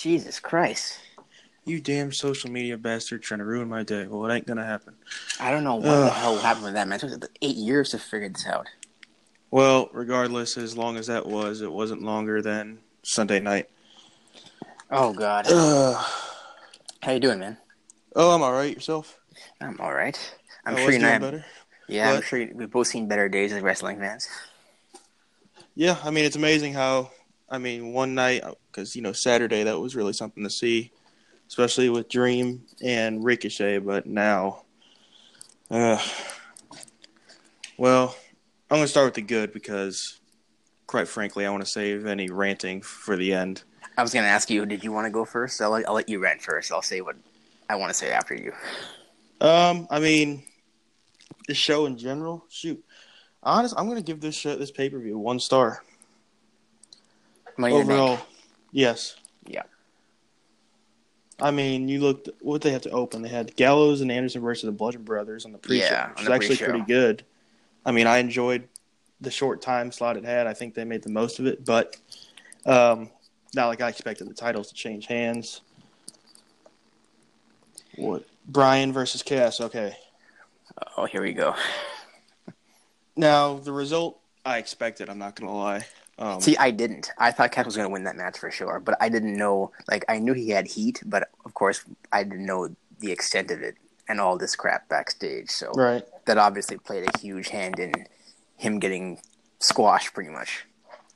Jesus Christ. You damn social media bastard trying to ruin my day. Well, it ain't gonna happen. I don't know what Ugh. the hell happened with that man. It took eight years to figure this out. Well, regardless, as long as that was, it wasn't longer than Sunday night. Oh God. Ugh. How you doing, man? oh, I'm all right. Yourself? I'm all right. I'm I sure you're know. better. Yeah, I'm sure we've both seen better days as wrestling fans. Yeah, I mean it's amazing how I mean one night because you know Saturday that was really something to see, especially with Dream and Ricochet. But now, uh, well, I'm gonna start with the good because, quite frankly, I want to save any ranting for the end. I was gonna ask you, did you want to go first? I'll let, I'll let you rant first. I'll say what I want to say after you. Um, I mean, the show in general. Shoot, honest, I'm gonna give this show, this pay per view one star Money overall. Yes. Yeah. I mean, you looked what they had to open. They had Gallows and Anderson versus the Bludgeon Brothers on the pre-show, Yeah, which was actually pre-show. pretty good. I mean, I enjoyed the short time slot it had. I think they made the most of it, but um, not like I expected the titles to change hands. What Bryan versus Cass? Okay, Oh, here we go. now the result I expected. I'm not gonna lie. Um, See, I didn't. I thought Cass was going to win that match for sure, but I didn't know. Like, I knew he had heat, but of course, I didn't know the extent of it and all this crap backstage. So right. that obviously played a huge hand in him getting squashed, pretty much.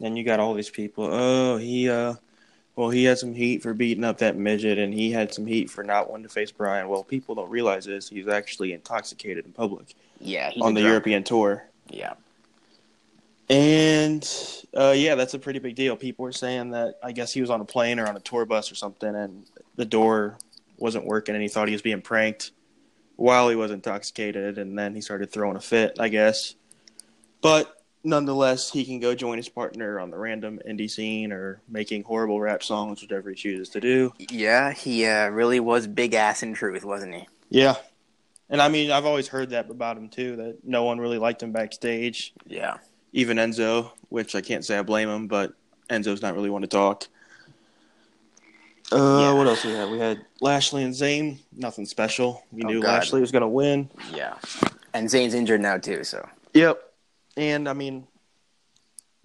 Then you got all these people. Oh, he uh well he had some heat for beating up that midget and he had some heat for not wanting to face Bryan. Well, people don't realize this. He's actually intoxicated in public Yeah, he's on the drunk. European tour. Yeah, And uh yeah, that's a pretty big deal. People were saying that I guess he was on a plane or on a tour bus or something and the door wasn't working and he thought he was being pranked while he was intoxicated and then he started throwing a fit, I guess. But nonetheless, he can go join his partner on the random indie scene or making horrible rap songs, whatever he chooses to do. yeah, he uh, really was big ass in truth, wasn't he? Yeah. And I mean, I've always heard that about him too, that no one really liked him backstage. Yeah, Even Enzo, which I can't say I blame him, but Enzo's not really one to talk. Uh, Yeah. what else we had? We had Lashley and Zayn. Nothing special. We Oh, knew God. Lashley was going to win. yeah. And Zayn's injured now too, so Yep. And I mean,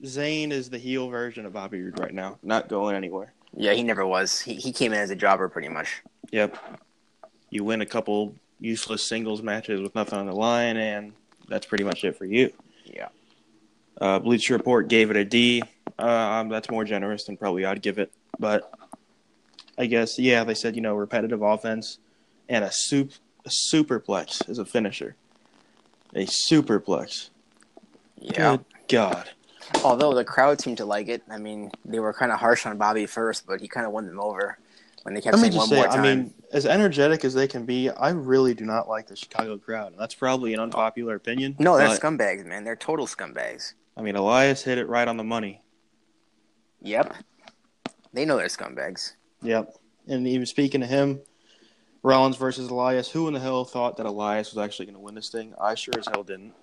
Zayn is the heel version of Bobby Roode right now, not going anywhere. yeah, he never was. He he came in as a jobber, pretty much. Yep. You win a couple useless singles matches with nothing on the line, and that's pretty much it for you. Yeah. Uh, Bleacher Report gave it a D. Uh, um, that's more generous than probably I'd give it, but I guess yeah, they said you know repetitive offense and a soup a superplex as a finisher. A superplex. Yeah. Good God. Although the crowd seemed to like it. I mean, they were kind of harsh on Bobby first, but he kind of won them over when they kept Let saying one say, more I mean, as energetic as they can be, I really do not like the Chicago crowd. That's probably an unpopular opinion. no, they're but, scumbags, man. They're total scumbags. I mean, Elias hit it right on the money. Yep. They know they're scumbags. Yep. And even speaking to him, Rollins versus Elias, who in the hell thought that Elias was actually going to win this thing? I sure as hell didn't.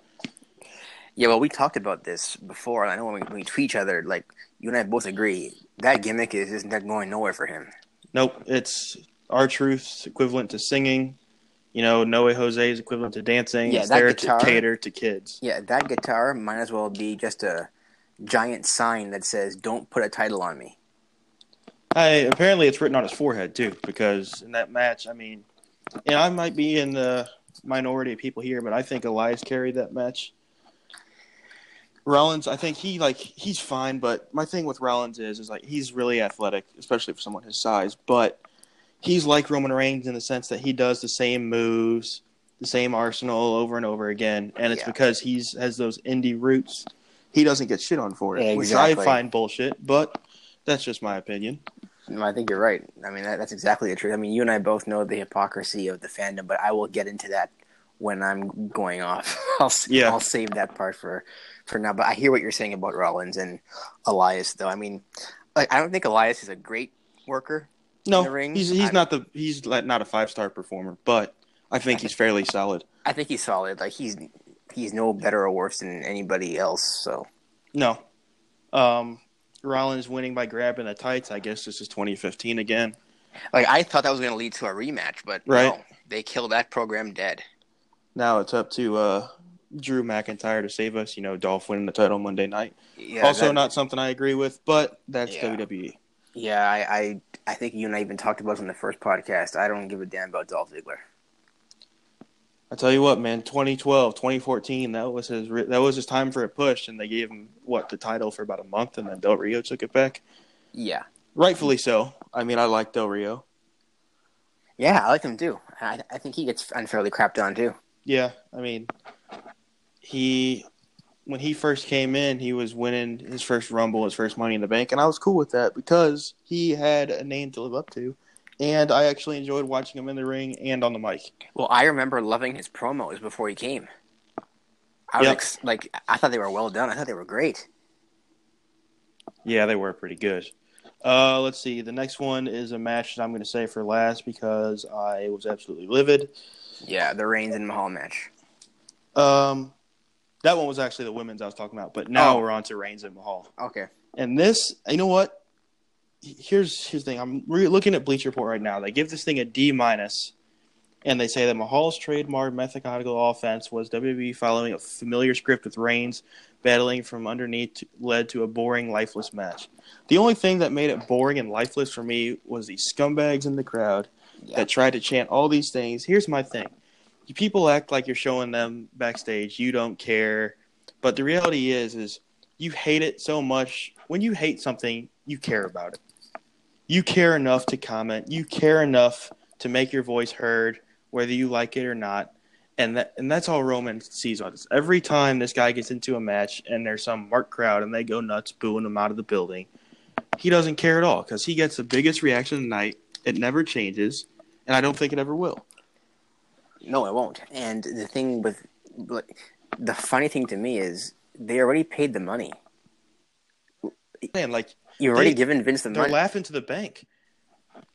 Yeah, well, we talked about this before. and I know when we, when we tweet each other, like you and I both agree that gimmick is just not going nowhere for him. Nope. It's R-Truth's equivalent to singing. You know, No Way Jose is equivalent to dancing. Yeah, it's that there guitar- to cater to kids. Yeah, that guitar might as well be just a giant sign that says "Don't put a title on me." I apparently it's written on his forehead too, because in that match, I mean, and I might be in the minority of people here, but I think Elias carried that match. Rollins, I think he like he's fine, but my thing with Rollins is is like he's really athletic, especially for someone his size, but he's like Roman Reigns in the sense that he does the same moves, the same arsenal over and over again, and it's Yeah. because he's has those indie roots. He doesn't get shit on for it, Yeah, which I find bullshit, but that's just my opinion. I think you're right. I mean, that, that's exactly the truth. I mean, you and I both know the hypocrisy of the fandom, but I will get into that when I'm going off. I'll Yeah. I'll save that part for for now. But I hear what you're saying about Rollins and Elias, though. I mean, like, I don't think Elias is a great worker. No, he's he's I- not the he's not a five star performer, but I think he's fairly solid. I think he's solid. Like he's he's no better or worse than anybody else. So No, um, Rollins winning by grabbing the tights. I guess this is 2015 again. Like I thought that was going to lead to a rematch, but Right. no, they killed that program dead. Now it's up to uh, Drew McIntyre to save us. You know, Dolph winning the title Monday night. Yeah, also, that- not something I agree with, but that's. Yeah. WWE. Yeah, I, I I think you and I even talked about it in the first podcast. I don't give a damn about Dolph Ziggler. I tell you what, man, 2012, 2014, that was his that was his time for a push, and they gave him what the title for about a month, and then Del Rio took it back, Yeah, rightfully so. I mean, I like Del Rio. yeah, I like him too. I I think he gets unfairly crapped on too. Yeah, I mean, he when he first came in, he was winning his first Rumble, his first Money in the Bank, and I was cool with that because he had a name to live up to, and I actually enjoyed watching him in the ring and on the mic. Well, I remember loving his promos before he came. I was Yep. ex- like, I thought they were well done. I thought they were great. Yeah, they were pretty good. Uh, let's see. The next one is a match that I'm going to say for last because I was absolutely livid. Yeah, the Reigns and Mahal match. Um, that one was actually the women's I was talking about, but now Oh. we're on to Reigns and Mahal. Okay. And this, you know what? Here's here's the thing. I'm re- looking at Bleach Report right now. They give this thing a D minus, and they say that Mahal's trademark methodical offense was WWE following a familiar script with Reigns battling from underneath to, led to a boring, lifeless match. The only thing that made it boring and lifeless for me was the scumbags in the crowd Yeah. that tried to chant all these things. Here's my thing. People act like you're showing them backstage. You don't care. But the reality is is you hate it so much. When you hate something, you care about it. You care enough to comment. You care enough to make your voice heard whether you like it or not. And that and that's all Roman sees on this. Every time this guy gets into a match and there's some marked crowd and they go nuts booing him out of the building, he doesn't care at all because he gets the biggest reaction of the night. It never changes, and I don't think it ever will. No, it won't. And the thing with, like, the funny thing to me is they already paid the money. Man, like You already They- given Vince the money they're laughing to the bank.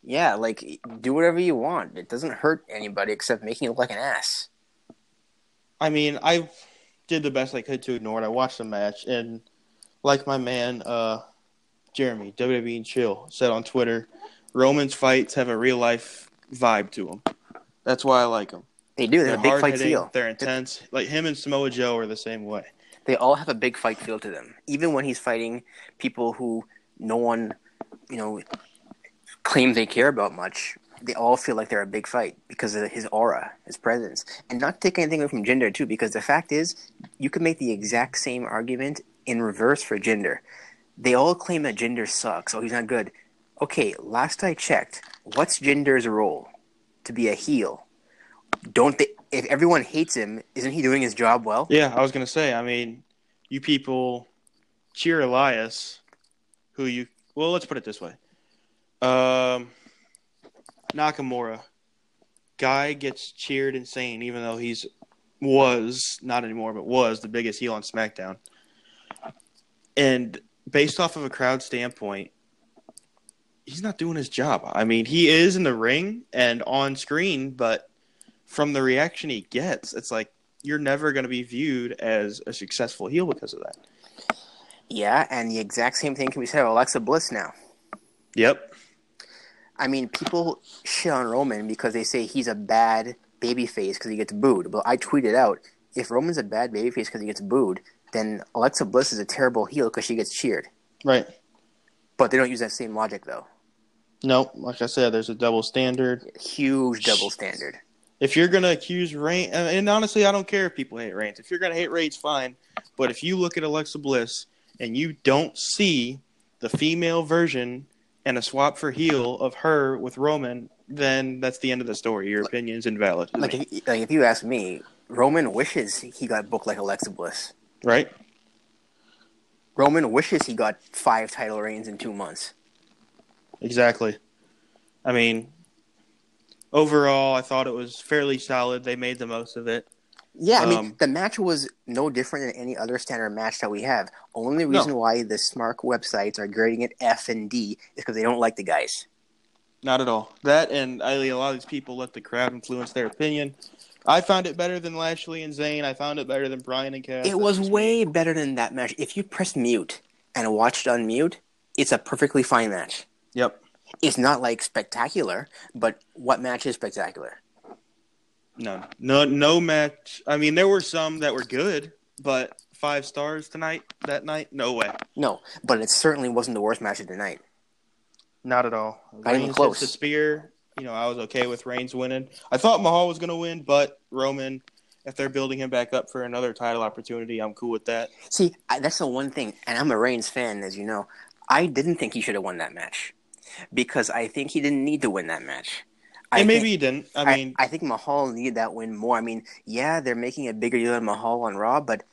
yeah, like do whatever you want. It doesn't hurt anybody except making you look like an ass. I mean, I did the best I could to ignore it. I watched the match, and like my man uh, Jeremy WWE and Chill said on Twitter, Roman's fights have a real life vibe to them. That's why I like them. They do. They They're have a big fight feel. They're intense. Like him and Samoa Joe are the same way. They all have a big fight feel to them. Even when he's fighting people who no one, you know, claims they care about much, they all feel like they're a big fight because of his aura, his presence. And not take anything away from Jinder too, because the fact is, you could make the exact same argument in reverse for Jinder. They all claim that Jinder sucks. Oh, he's not good. Okay, last I checked, what's Jinder's role? To be a heel. Don't they? If everyone hates him, isn't he doing his job well? Yeah, I was gonna say. I mean, you people cheer Elias, who you well, let's put it this way. Um, Nakamura, guy gets cheered insane, even though he's was not anymore, but was the biggest heel on SmackDown. And based off of a crowd standpoint, he's not doing his job. I mean, he is in the ring and on screen, but from the reaction he gets, it's like you're never going to be viewed as a successful heel because of that. Yeah, and the exact same thing can be said of Alexa Bliss now. Yep. I mean, people shit on Roman because they say he's a bad babyface because he gets booed. But I tweeted out, if Roman's a bad babyface because he gets booed, then Alexa Bliss is a terrible heel because she gets cheered. Right. But they don't use that same logic, though. No, like I said, there's a double standard. Huge double standard. If you're going to accuse Reigns, and honestly, I don't care if people hate Reigns. If you're going to hate Reigns, fine. But if you look at Alexa Bliss and you don't see the female version and a swap for heel of her with Roman, then that's the end of the story. Your opinion's invalid. Like if, like, if you ask me, Roman wishes he got booked like Alexa Bliss. right? Roman wishes he got five title reigns in two months. Exactly. I mean, overall, I thought it was fairly solid. They made the most of it. Yeah, I mean, Um, the match was no different than any other standard match that we have. Only reason why the smart websites are grading it F and D is because they don't like the guys. Not at all. That and I a lot of these people let the crowd influence their opinion. I found it better than Lashley and Zayn. I found it better than Bryan and Cass. It was way better than that match. If you press mute and watched on mute, It's a perfectly fine match. Yep. It's not like spectacular, but what match is spectacular? No, no, no match. I mean, there were some that were good, but five stars tonight, that night, no way. No, but it certainly wasn't the worst match of the night. Not at all. Not even close. hits the spear. You know, I was okay with Reigns winning. I thought Mahal was going to win, but Roman, if they're building him back up for another title opportunity, I'm cool with that. See, that's the one thing, and I'm a Reigns fan, as you know. I didn't think he should have won that match because I think he didn't need to win that match. I and maybe think- he didn't. I I mean, I, think Mahal needed that win more. I mean, yeah, they're making a bigger deal than Mahal on Raw, but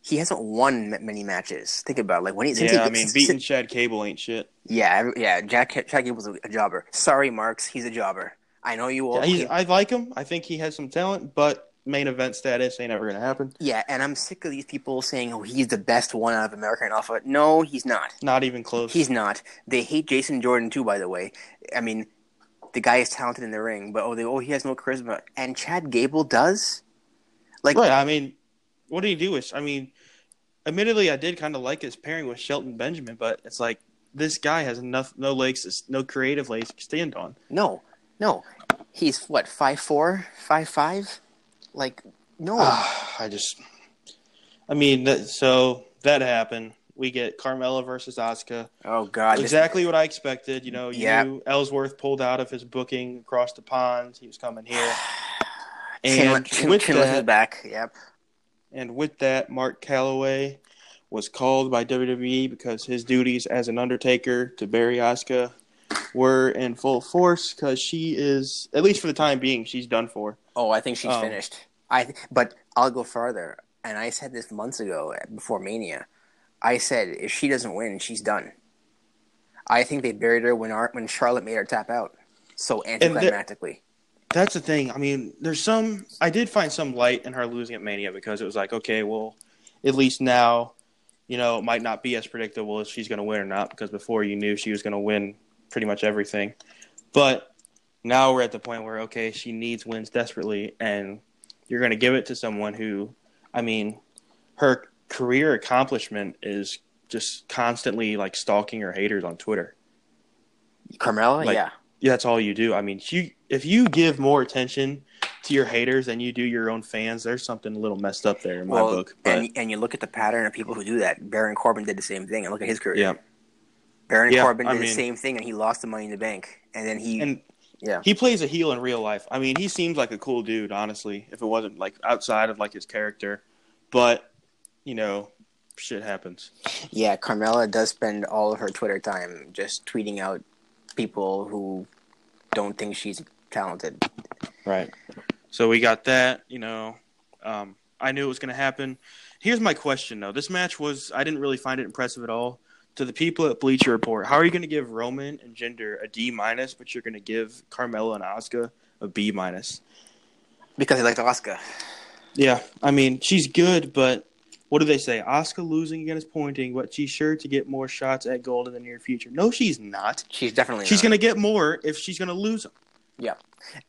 he hasn't won many matches. Think about it. like when he. since yeah, he- I mean, beating Chad Gable ain't shit. Yeah, yeah. Jack Jack was a, a jobber. Sorry, Marks, he's a jobber. I know you all. Yeah, he's, I like him. I think he has some talent, but main event status ain't ever to happen. yeah, and I'm sick of these people saying, "Oh, he's the best one out of American Alpha." No, he's not. Not even close. He's not. They hate Jason Jordan too. By the way, I mean, the guy is talented in the ring, but oh, they oh he has no charisma, and Chad Gable does. Like, right. I mean, what did he do? Is I mean, admittedly, I did kind of like his pairing with Shelton Benjamin, but it's like this guy has enough, no legs, no creative legs to stand on. no, no, he's what five four, five five, like no. Ah, I just, I mean, so that happened. We get Carmella versus Asuka. oh God, this- Exactly what I expected. You know, you Yeah. Ellsworth pulled out of his booking across the pond. He was coming here. Chin, And chin, with chinless is that, back. Yep. and with that, Mark Calaway was called by WWE because his duties as an Undertaker to bury Asuka were in full force because she is, at least for the time being, she's done for. Oh, I think she's Um, finished. I th- but I'll go further, and I said this months ago before Mania. I said if she doesn't win, she's done. I think they buried her when Ar- when Charlotte made her tap out, so anticlimactically. That's the thing. I mean, there's some. I did find some light in her losing at Mania because it was like, okay, well, at least now, you know, it might not be as predictable if she's going to win or not because before you knew she was going to win pretty much everything. But now we're at the point where, okay, she needs wins desperately, and you're going to give it to someone who, I mean, her career accomplishment is just constantly like stalking her haters on Twitter. Carmella, Like- yeah, Yeah, that's all you do. I mean, you if you give more attention to your haters than you do your own fans, there's something a little messed up there in my book. But and and you look at the pattern of people who do that. Baron Corbin did the same thing, and look at his career. yeah, Baron Yeah, Corbin I did the same thing, and he lost the Money in the Bank, and then he, and yeah, he plays a heel in real life. I mean, he seems like a cool dude, honestly. If it wasn't like outside of like his character, but you know, shit happens. yeah. Carmella does spend all of her Twitter time just tweeting out people who don't think she's talented. Right. So we got that. You know, um, I knew it was going to happen. Here's my question though. This match was I didn't really find it impressive at all. To the people at Bleacher Report, how are you going to give Roman and Jinder a D minus, but you're going to give Carmella and Asuka a B minus? Because they like Asuka. Yeah, I mean she's good, but what do they say? Asuka losing again is pointing, but she's sure to get more shots at gold in the near future. No, she's not. She's definitely She's not. to get more if she's going to lose them. Yeah,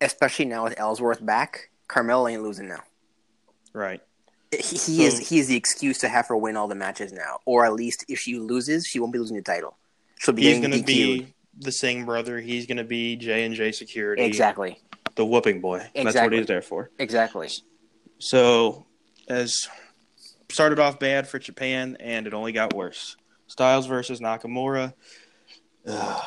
especially now with Ellsworth back, Carmella ain't losing now. Right. He, he So- is he is the excuse to have her win all the matches now, or at least if she loses, she won't be losing the title. She'll be He's going to be the Singh brother. He's going to be J and J Security. exactly, the whooping boy. That's what he's there for. exactly. So, as started off bad for Japan, and it only got worse. Styles versus Nakamura. Ugh.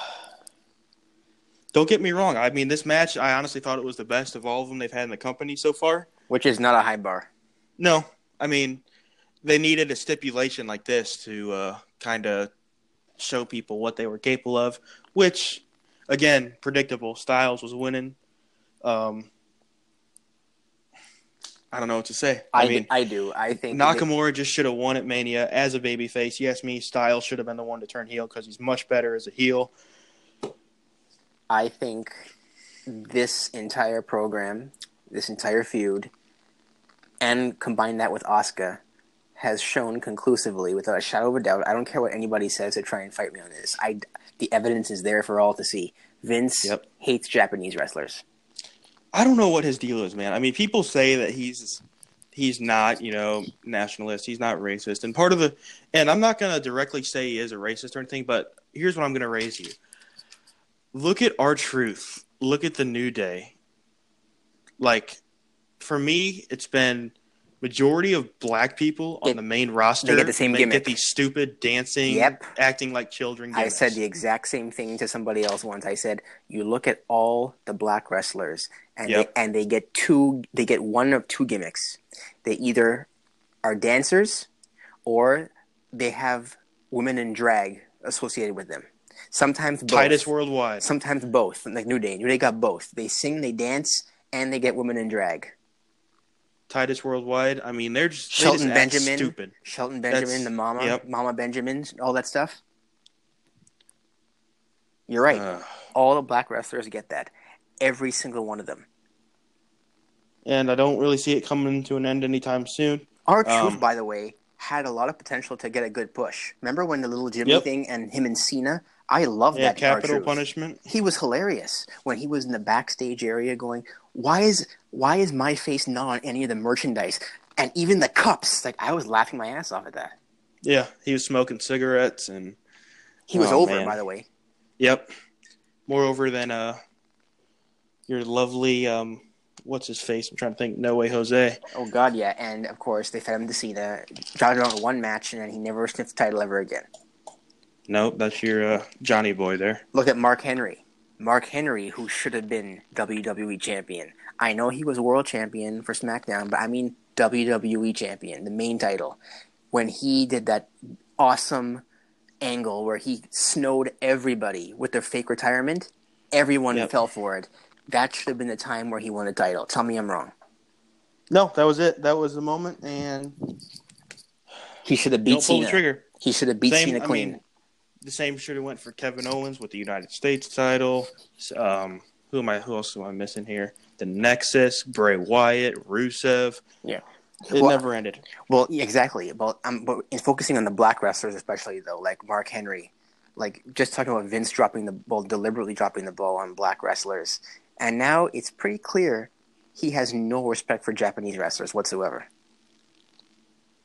Don't get me wrong. I mean, this match, I honestly thought it was the best of all of them they've had in the company so far. Which is not a high bar. No, I mean, they needed a stipulation like this to uh, kind of show people what they were capable of, which, again, predictable. Styles was winning. Um, I don't know what to say. I, I mean, I do. I think Nakamura just should have won at Mania as a babyface. Yes, me, Styles should have been the one to turn heel because he's much better as a heel. I think this entire program, this entire feud, and combine that with Asuka has shown conclusively, without a shadow of a doubt. I don't care what anybody says to try and fight me on this. I the evidence is there for all to see. Vince Yep. hates Japanese wrestlers. I don't know what his deal is, man. I mean, people say that he's he's not, you know, nationalist. He's not racist, and part of the and I'm not gonna directly say he is a racist or anything, but here's what I'm going to raise you. Look at R-Truth. Look at the New Day. Like, for me, it's been majority of black people on Get- the main roster. They get the same they gimmick. get these stupid dancing, Yep. acting like children. I said the exact same thing to somebody else once. I said, "You look at all the black wrestlers, and Yep. they, and they get two. They get one of two gimmicks. They either are dancers, or they have women in drag associated with them. Sometimes both. Titus Worldwide. Sometimes both. Like New Day. New Day got both. They sing, they dance, and they get women in drag. Titus Worldwide. I mean, they're just they Shelton just act Benjamin, Stupid. Shelton Benjamin, That's- the Mama, yep. Mama Benjamins, all that stuff. You're right. Uh, all the black wrestlers get that. Every single one of them. and I don't really see it coming to an end anytime soon. R-Truth, Um, by the way, had a lot of potential to get a good push. Remember when the little Jimmy Yep. thing and him and Cena? I love Yeah, that. capital punishment. He was hilarious when he was in the backstage area going, "Why is why is my face not on any of the merchandise?" And even the cups. Like I was laughing my ass off at that. Yeah, he was smoking cigarettes and He was Oh, over, man. by the way. yep, moreover than uh your lovely um what's his face? I'm trying to think. No way, Jose. Oh God, yeah. And of course, they fed him to Cena. Johnny won one match, and then he never sniffed the title ever again. Nope, that's your uh, Johnny boy there. Look at Mark Henry. Mark Henry, who should have been WWE champion. I know he was world champion for SmackDown, but I mean WWE champion, the main title. When he did that awesome angle where he snowed everybody with their fake retirement, everyone Yep. fell for it. That should have been the time where he won a title. Tell me I'm wrong. No, that was it. That was the moment, and He should have beat don't pull the Cena. trigger. He should have beat Same- Cena I clean. mean, the same should have went for Kevin Owens with the United States title. Um, who am I? Who else am I missing here? The Nexus, Bray Wyatt, Rusev. Yeah. It Well- never ended. Well, exactly. But um, but in focusing on the black wrestlers, especially though, like Mark Henry, like just talking about Vince dropping the ball, deliberately dropping the ball on black wrestlers, and now it's pretty clear he has no respect for Japanese wrestlers whatsoever.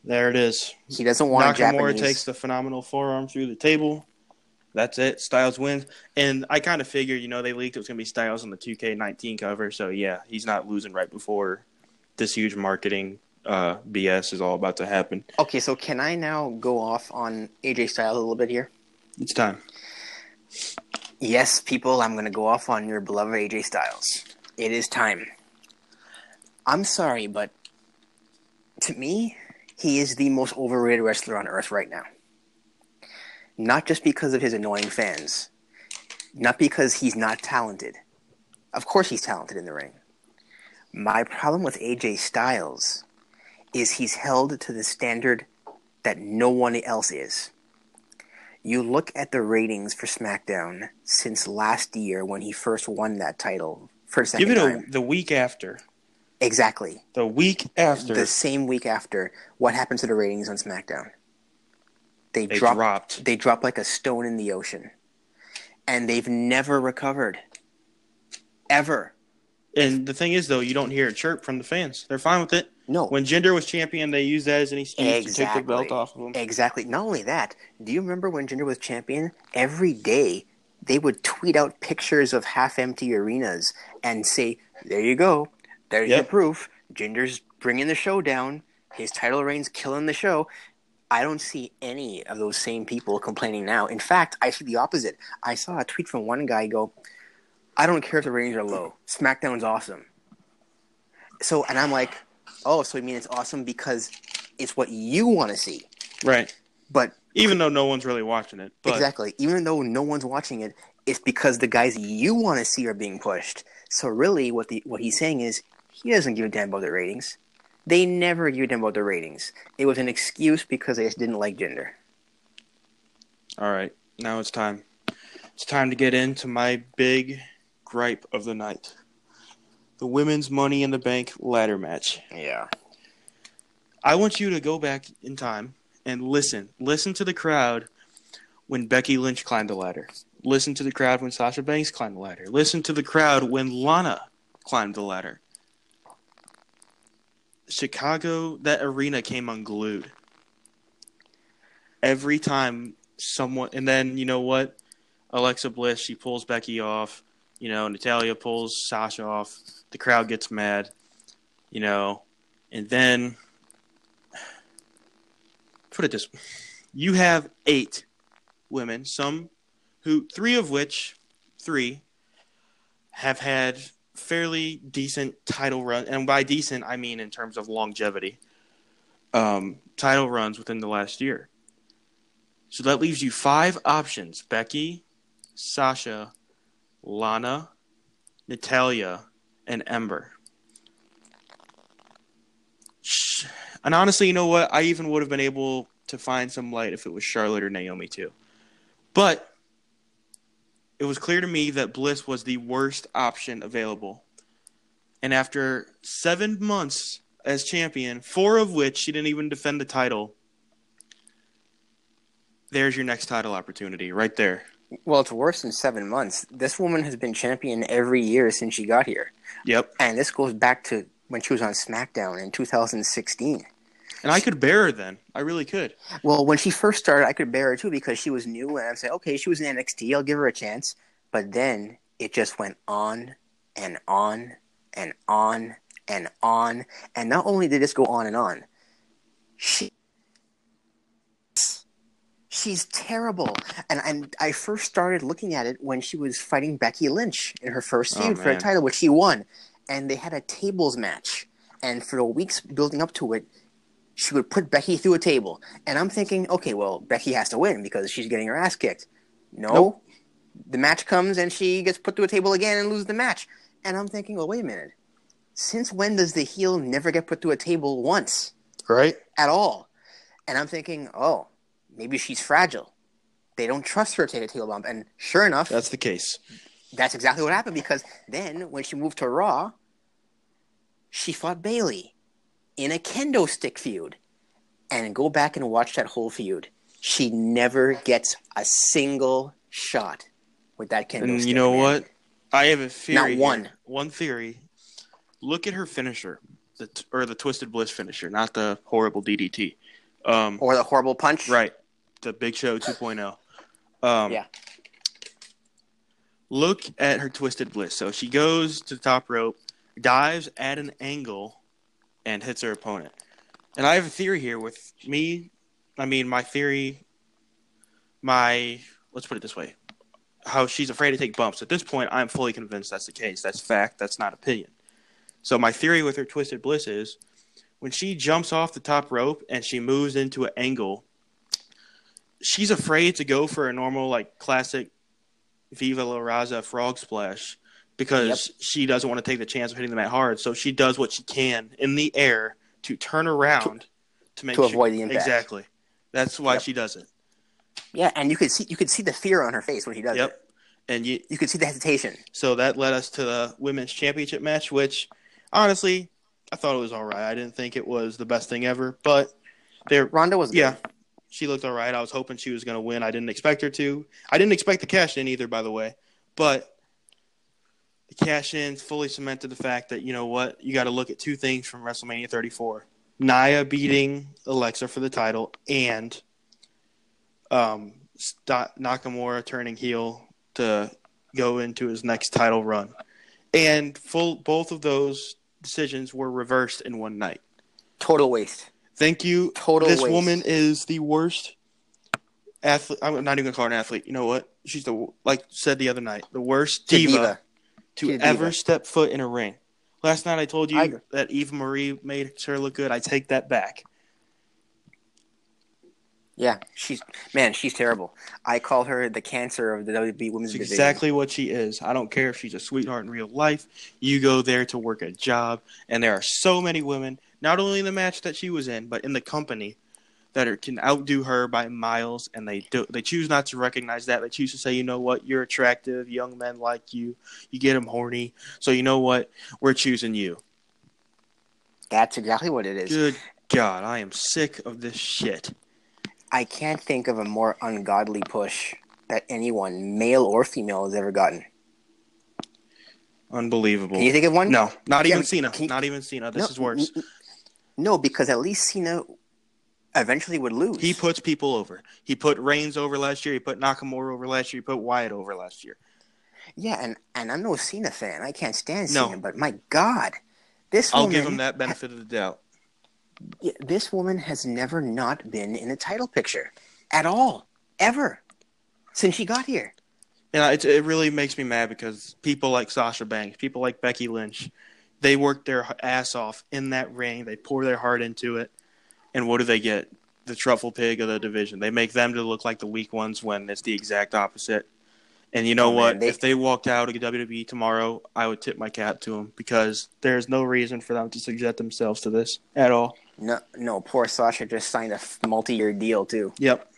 There it is. He doesn't want Nakamura Japanese. takes the phenomenal forearm through the table. That's it. Styles wins. And I kind of figured, you know, they leaked it was going to be Styles on the 2K19 cover. So, yeah, he's not losing right before this huge marketing uh, BS is all about to happen. Okay, so can I now go off on AJ Styles a little bit here? It's time. Yes, people, I'm going to go off on your beloved AJ Styles. It is time. I'm sorry, but to me, he is the most overrated wrestler on earth right now. Not just because of his annoying fans, not because he's not talented. Of course, he's talented in the ring. My problem with AJ Styles is he's held to the standard that no one else is. You look at the ratings for SmackDown since last year when he first won that title for a second Give it time. a, the week after. Exactly. The week after The same week after, what happened to the ratings on SmackDown? They, they dropped, dropped. They dropped like a stone in the ocean, and they've never recovered. Ever. And the thing is, though, you don't hear a chirp from the fans. They're fine with it. No. When Jinder was champion, they used that as an excuse to take the belt off of him. Exactly. Not only that, do you remember when Jinder was champion? Every day they would tweet out pictures of half empty arenas and say, There you go. There's your proof. Jinder's bringing the show down. His title reign's killing the show. I don't see any of those same people complaining now. In fact, I see the opposite. I saw a tweet from one guy go, I don't care if the ratings are low. SmackDown's awesome. So, and I'm like, oh, so you mean it's awesome because it's what you want to see. Right. But Even though no one's really watching it. But exactly, even though no one's watching it, it's because the guys you want to see are being pushed. So really, what the what he's saying is he doesn't give a damn about the ratings. They never give a damn about the ratings. It was an excuse because they just didn't like Jinder. All right, now it's time. It's time to get into my big gripe of the night. The women's Money in the Bank ladder match. Yeah. I want you to go back in time and listen. Listen to the crowd when Becky Lynch climbed the ladder. Listen to the crowd when Sasha Banks climbed the ladder. Listen to the crowd when Lana climbed the ladder. Chicago, that arena came unglued. Every time someone, and then you know what? Alexa Bliss, she pulls Becky off. You know, Natalya pulls Sasha off. The crowd gets mad. You know, and then put it this: way you have eight women, some who three of which, three, have had fairly decent title run, and by decent I mean in terms of longevity. Um, title runs within the last year. So that leaves you five options: Becky, Sasha, Lana, Natalya, and Ember. And honestly, you know what? I even would have been able to find some light if it was Charlotte or Naomi too. But it was clear to me that Bliss was the worst option available. And after seven months as champion, four of which she didn't even defend the title, there's your next title opportunity right there. Well, it's worse than seven months. This woman has been champion every year since she got here. Yep. And this goes back to when she was on SmackDown in 2016. And I could bear her then. I really could. Well, when she first started, I could bear her too because she was new, and I said, okay, she was in NXT. I'll give her a chance. But then it just went on and on and on and on. And not only did this go on and on, she she's terrible. And and I first started looking at it when she was fighting Becky Lynch in her first Oh, feud for a title, which she won. And they had a tables match. And for the weeks building up to it, she would put Becky through a table. And I'm thinking, okay, well, Becky has to win because she's getting her ass kicked. No. Nope. The match comes and she gets put through a table again and loses the match. And I'm thinking, well, wait a minute. Since when does the heel never get put through a table once? Right? at all. And I'm thinking, oh, maybe she's fragile. They don't trust her to take a table bump. And sure enough, That's the case. that's exactly what happened because then when she moved to Raw, she fought Bayley in a kendo stick feud. And go back and watch that whole feud. She never gets a single shot with that kendo And stick. you know man. what? I have a theory. Not here. one. One theory. Look at her finisher, the t- or the Twisted Bliss finisher, not the horrible DDT. Um, Or the horrible punch. right, the Big Show 2.0. Um, Yeah. Look at her Twisted Bliss. So she goes to the top rope, dives at an angle, and hits her opponent. And I have a theory here with me. I mean, my theory, my let's put it this way: how she's afraid to take bumps. At this point, I'm fully convinced that's the case. That's fact. That's not opinion. So my theory with her Twisted Bliss is when she jumps off the top rope and she moves into an angle, she's afraid to go for a normal like classic Viva La Raza frog splash because she doesn't want to take the chance of hitting them that hard. So she does what she can in the air to turn around to, make to sure- avoid the impact. Exactly. That's why Yep. she does it. Yeah, and you could see you could see the fear on her face when he does Yep. it. And you You could see the hesitation. so that led us to the women's championship match, which honestly I thought it was all right. I didn't think it was the best thing ever, but there Ronda was good. Yeah, she looked all right. I was hoping she was going to win. I didn't expect her to. I didn't expect the cash in either, by the way. But the cash in fully cemented the fact that you know what you got to look at two things from WrestleMania 34: Nia beating Alexa for the title, and um, Nakamura turning heel to go into his next title run. And full both of those decisions were reversed in one night. Total waste. Thank you. Total This waste. woman is the worst athlete. I'm not even gonna call her an athlete. You know what? She's the like said the other night, the worst diva, diva. To a ever step foot in a ring. Last night I told you I that Eva Marie made her look good. I take that back. Yeah, she's man, she's terrible. I call her the cancer of the WB women's exactly what she is. I don't care if she's a sweetheart in real life. You go there to work a job, and there are so many women, not only in the match that she was in, but in the company that are, can outdo her by miles, and they do. They choose not to recognize that. They choose to say, you know what, you're attractive. Young men like you. You get them horny. So you know what, we're choosing you. That's exactly what it is. Good God, I am sick of this shit. I can't think of a more ungodly push that anyone, male or female, has ever gotten. Unbelievable. Can you think of one? no, not Yeah, even Cena. can Not even Cena. This No, is worse. No, because at least Cena, eventually would lose. He puts people over. He put Reigns over last year. He put Nakamura over last year. He put Wyatt over last year. yeah, and and I'm no Cena fan. I can't stand No. Cena, but my God, this I'll woman, give him that benefit of the doubt. This woman has never not been in a title picture at all, ever, since she got here. And I- it, it really makes me mad because people like Sasha Banks, people like Becky Lynch, they work their ass off in that ring. They pour their heart into it. And what do they get? The truffle pig of the division. They make them to look like the weak ones when it's the exact opposite. And you know Oh, man, what? they- if they walked out of WWE tomorrow, I would tip my cap to them because there's no reason for them to subject themselves to this at all. No, no, poor Sasha just signed a multi-year deal too. Yep.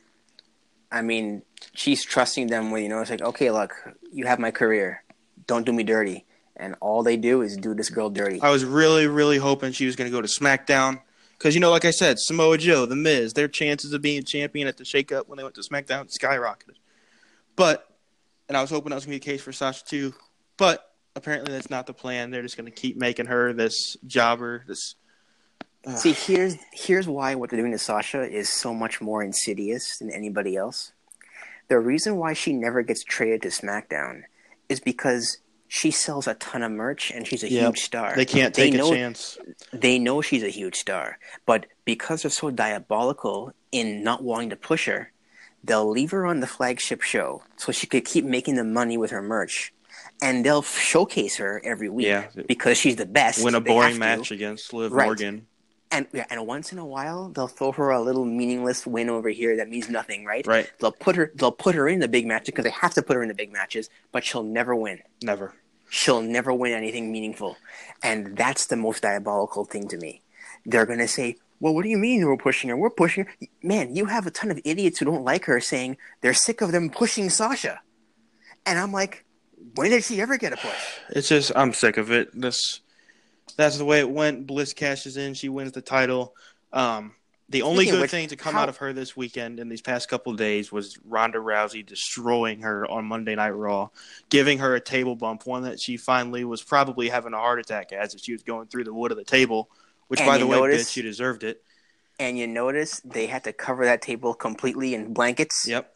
I mean, she's trusting them with you know, it's like, okay, look, you have my career, don't do me dirty, and all they do is do this girl dirty. I was really, really hoping she was going to go to SmackDown. Because, you know, like I said, Samoa Joe, The Miz, their chances of being champion at the shakeup when they went to SmackDown skyrocketed. But, and I was hoping that was going to be the case for Sasha too. But apparently that's not the plan. They're just going to keep making her this jobber, this. Ugh. See, here's here's why what they're doing to Sasha is so much more insidious than anybody else. The reason why she never gets traded to SmackDown is because she sells a ton of merch and she's a Yep. huge star. they can't They take a chance. They know she's a huge star, but because they're so diabolical in not wanting to push her, they'll leave her on the flagship show so she could keep making the money with her merch, and they'll showcase her every week Yeah. because she's the best. Win a boring to. match against Liv Right. Morgan. And yeah, and once in a while they'll throw her a little meaningless win over here that means nothing, right? Right. They'll put her they'll put her in the big matches because they have to put her in the big matches, but she'll never win. Never. She'll never win anything meaningful, and that's the most diabolical thing to me. They're gonna say, "Well, what do you mean we're pushing her? We're pushing her." Man, you have a ton of idiots who don't like her saying they're sick of them pushing Sasha, and I'm like, when did she ever get a push? It's just I'm sick of it. This that's the way it went. Bliss cashes in, she wins the title. Um, the only Speaking good which, thing to come how- out of her this weekend in these past couple of days was Ronda Rousey destroying her on Monday Night Raw, giving her a table bump, one that she finally was probably having a heart attack as if she was going through the wood of the table. Which, And by the way, notice- bitch, she deserved it. And you notice they had to cover that table completely in blankets. Yep.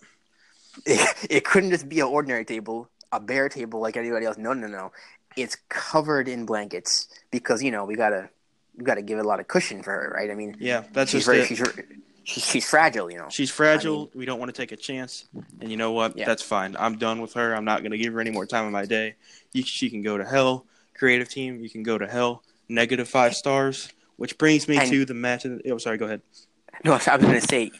it, it couldn't just be an ordinary table, a bare table like anybody else. No, no, no. It's covered in blankets because you know we gotta we gotta give it a lot of cushion for her, right? I mean, Yeah, that's she's just very it. she's, she's she's fragile, you know. She's fragile. we don't want to take a chance. And you know what? Yeah. That's fine. I'm done with her. I'm not going to give her any more time in my day. You, she can go to hell. Creative team, you can go to hell. Negative five stars. Which brings me And- to the match. Of the, oh, sorry. Go ahead. No, I was gonna say,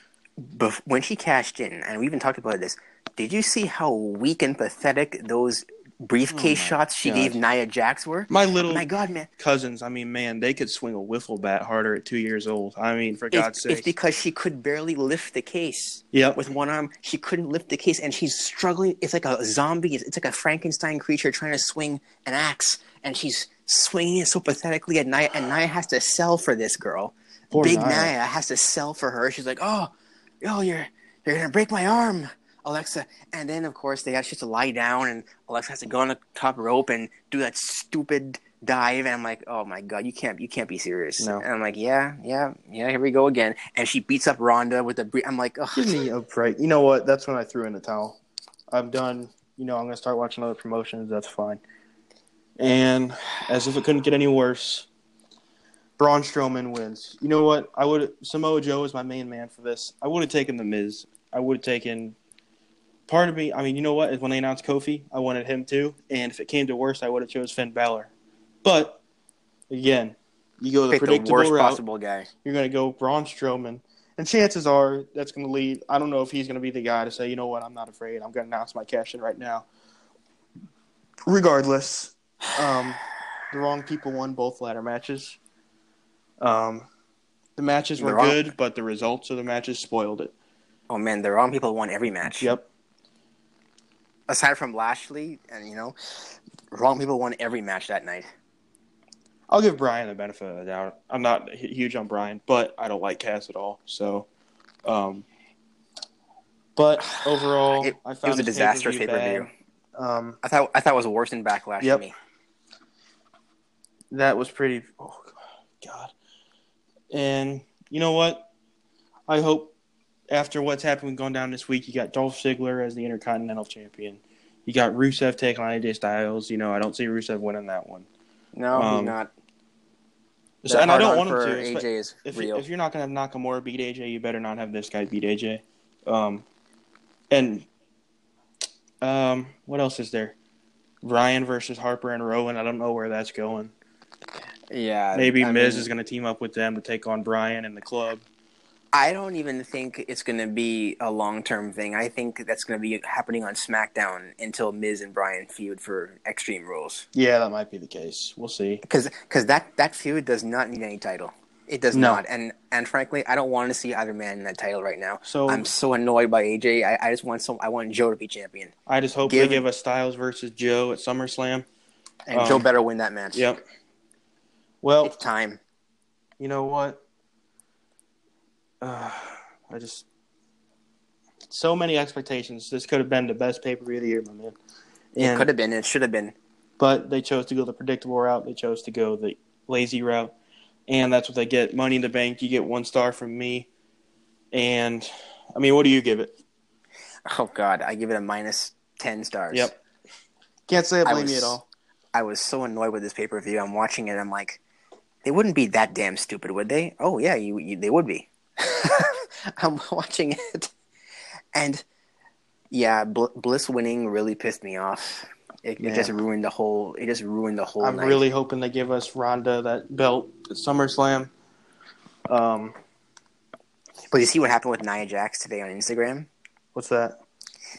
bef- when she cashed in, and we even talked about this. Did you see how weak and pathetic those Oh briefcase Oh shots she God. gave Nia Jax were? My little oh My God, man! cousins. I mean, man, they could swing a wiffle bat harder at two years old. I mean, for God's It's, sake. it's because she could barely lift the case. Yep. with one arm. She couldn't lift the case, and she's struggling. It's like a zombie. It's, it's like a Frankenstein creature trying to swing an axe, and she's swinging it so pathetically. And Nia, and Nia has to sell for this girl. Poor Big Nia. Nia. has to sell for her. She's like, "Oh, oh, you're you're gonna break my arm." Alexa, and then of course they have she has to lie down, and Alexa has to go on the top rope and do that stupid dive, and I'm like, oh my god, you can't you can't be serious. No. And I'm like, yeah, yeah, yeah, here we go again, and she beats up Ronda with the. bre- I'm like, oh, Give me a break. You know what? That's when I threw in the towel. I'm done. You know, I'm going to start watching other promotions. That's fine. And as if it couldn't get any worse, Braun Strowman wins. You know what? I would Samoa Joe is my main man for this. I would have taken the Miz. I would have taken. Part of me, I mean, you know what? When they announced Kofi, I wanted him too. And if it came to worse, I would have chose Finn Balor. But again, you go the pick the predictable worst route possible guy. you're going to go Braun Strowman. And chances are that's going to lead. I don't know if he's going to be the guy to say, you know what, I'm not afraid. I'm going to announce my cash in right now. Regardless, um, the wrong people won both ladder matches. Um, the matches were The good, but the results of the matches spoiled it. Oh man, the wrong people won every match. Yep. Aside from Lashley, and you know, wrong people won every match that night. I'll give Bryan the benefit of the doubt. I'm not huge on Bryan, but I don't like Cass at all. So, um, but overall, It- I it was a disastrous pay-per-view pay-per-view. Um, I thought I thought it was worse than Backlash Yep. to me. that was pretty. Oh God! And you know what? I hope after what's happened going down this week, you got Dolph Ziggler as the Intercontinental Champion. You got Rusev taking on AJ Styles. You know, I don't see Rusev winning that one. No, he's Um, not. So, and I don't want him to. AJ is if, real. if you're not going to have Nakamura beat AJ, you better not have this guy beat AJ. Um, and um, what else is there? Ryan versus Harper and Rowan. I don't know where that's going. yeah, Maybe I Miz mean, is going to team up with them to take on Bryan and the club. I don't even think it's going to be a long term thing. I think that's going to be happening on SmackDown until Miz and Bryan feud for Extreme Rules. Yeah, that might be the case. We'll see. Because that that feud does not need any title. It does No. not. And and frankly, I don't want to see either man in that title right now. So I'm so annoyed by AJ. I, I just want some. I want Joe to be champion, I just hope give- they give us Styles versus Joe at SummerSlam. and Um, Joe better win that match. Yep. Well, It's time. you know what? Uh, I just so many expectations. This could have been the best pay per view of the year, my man. It could have been. It should have been. but they chose to go the predictable route. They chose to go the lazy route, and that's what they get. Money in the bank. You get one star from me, and I mean, what do you give it? Oh God, I give it a minus ten stars. Yep. Can't say I I blame you at all. I was so annoyed with this pay per view. I'm watching it. I'm like, they wouldn't be that damn stupid, would they? Oh yeah, you, you they would be. I'm watching it, and yeah, Bl- Bliss winning really pissed me off. It, it just ruined the whole. It just ruined the whole I'm night. really hoping they give us Ronda that belt at SummerSlam. Um, But you see what happened with Nia Jax today on Instagram? what's that?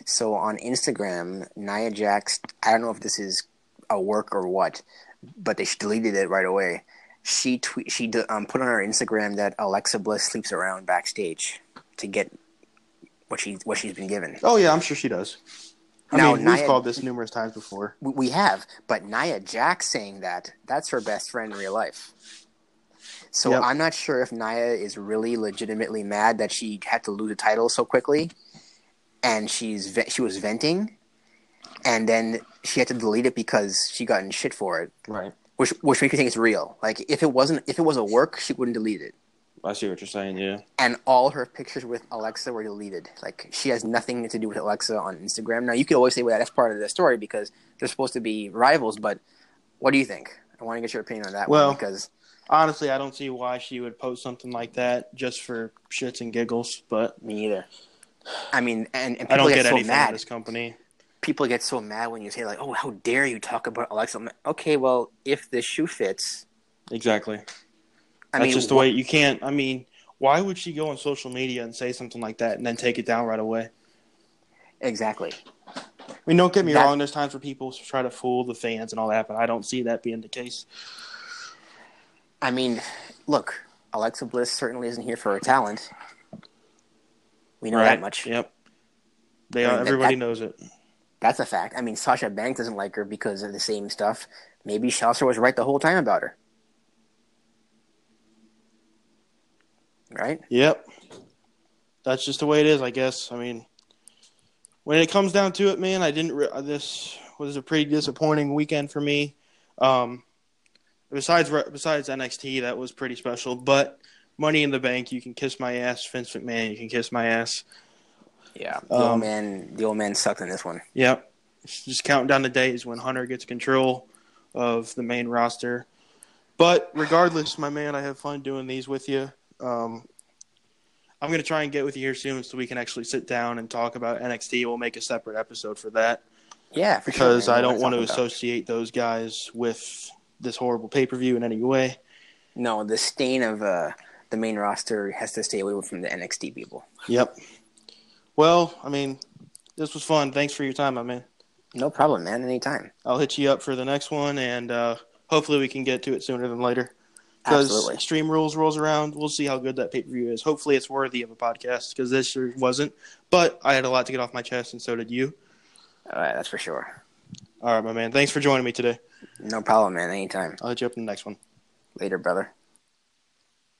So on Instagram, Nia Jax, I don't know if this is a work or what, but they deleted it right away. She tweet, she d- um, put on her Instagram that Alexa Bliss sleeps around backstage to get what she what she's been given. Oh yeah, I'm sure she does. I Now, mean, we've called this numerous times before. We- We have, but Nia Jax saying that that's her best friend in real life. So Yep. I'm not sure if Nia is really legitimately mad that she had to lose a title so quickly, and she's she was venting, and then she had to delete it because she got in shit for it, Right. Which which makes me think it's real. Like if it wasn't if it was a work, she wouldn't delete it. I see what you're saying. Yeah. And all her pictures with Alexa were deleted. Like she has nothing to do with Alexa on Instagram. Now you could always say, "Well, that's part of the story because they're supposed to be rivals." But what do you think? I want to get your opinion on that Well, one because Honestly, I don't see why she would post something like that just for shits and giggles. But me either. I mean, and, and I don't get, get so anything mad. this company. People get so mad when you say like, "Oh, how dare you talk about Alexa?" Like, okay, well, if the shoe fits, Exactly. I That's mean, just the wh- way you can't. I mean, why would she go on social media and say something like that and then take it down right away? exactly. I mean, don't get me That- wrong. There's times where people try to fool the fans and all that, but I don't see that being the case. I mean, look, Alexa Bliss certainly isn't here for her talent. We know that much. Yep. They I are. mean, that- Everybody that- knows it. That's a fact. I mean, Sasha Banks doesn't like her because of the same stuff. Maybe Sasha was right the whole time about her. Right? Yep. That's just the way it is, I guess. I mean, when it comes down to it, man, I didn't. Re- this was a pretty disappointing weekend for me. Um, besides besides NXT, that was pretty special. But Money in the Bank, you can kiss my ass. Vince McMahon, you can kiss my ass. Yeah. The old Um, man the old man sucked in this one. Yep. Just counting down the days when Hunter gets control of the main roster. But regardless, my man, I have fun doing these with you. Um, I'm going to try and get with you here soon so we can actually sit down and talk about NXT. We'll make a separate episode for that Yeah, for because sure. I don't want to associate those guys with this horrible pay per view in any way. No, the stain of uh, the main roster has to stay away from the NXT people. Yep. Well, I mean, this was fun. Thanks for your time, my man. No problem, man. Anytime. I'll hit you up for the next one, and uh, hopefully we can get to it sooner than later. Because Absolutely. Extreme Rules rolls around, we'll see how good that pay per view is. Hopefully, it's worthy of a podcast because this sure wasn't. But I had a lot to get off my chest, and so did you. All right, that's for sure. All right, my man. Thanks for joining me today. No problem, man. Anytime. I'll hit you up in the next one. Later, brother.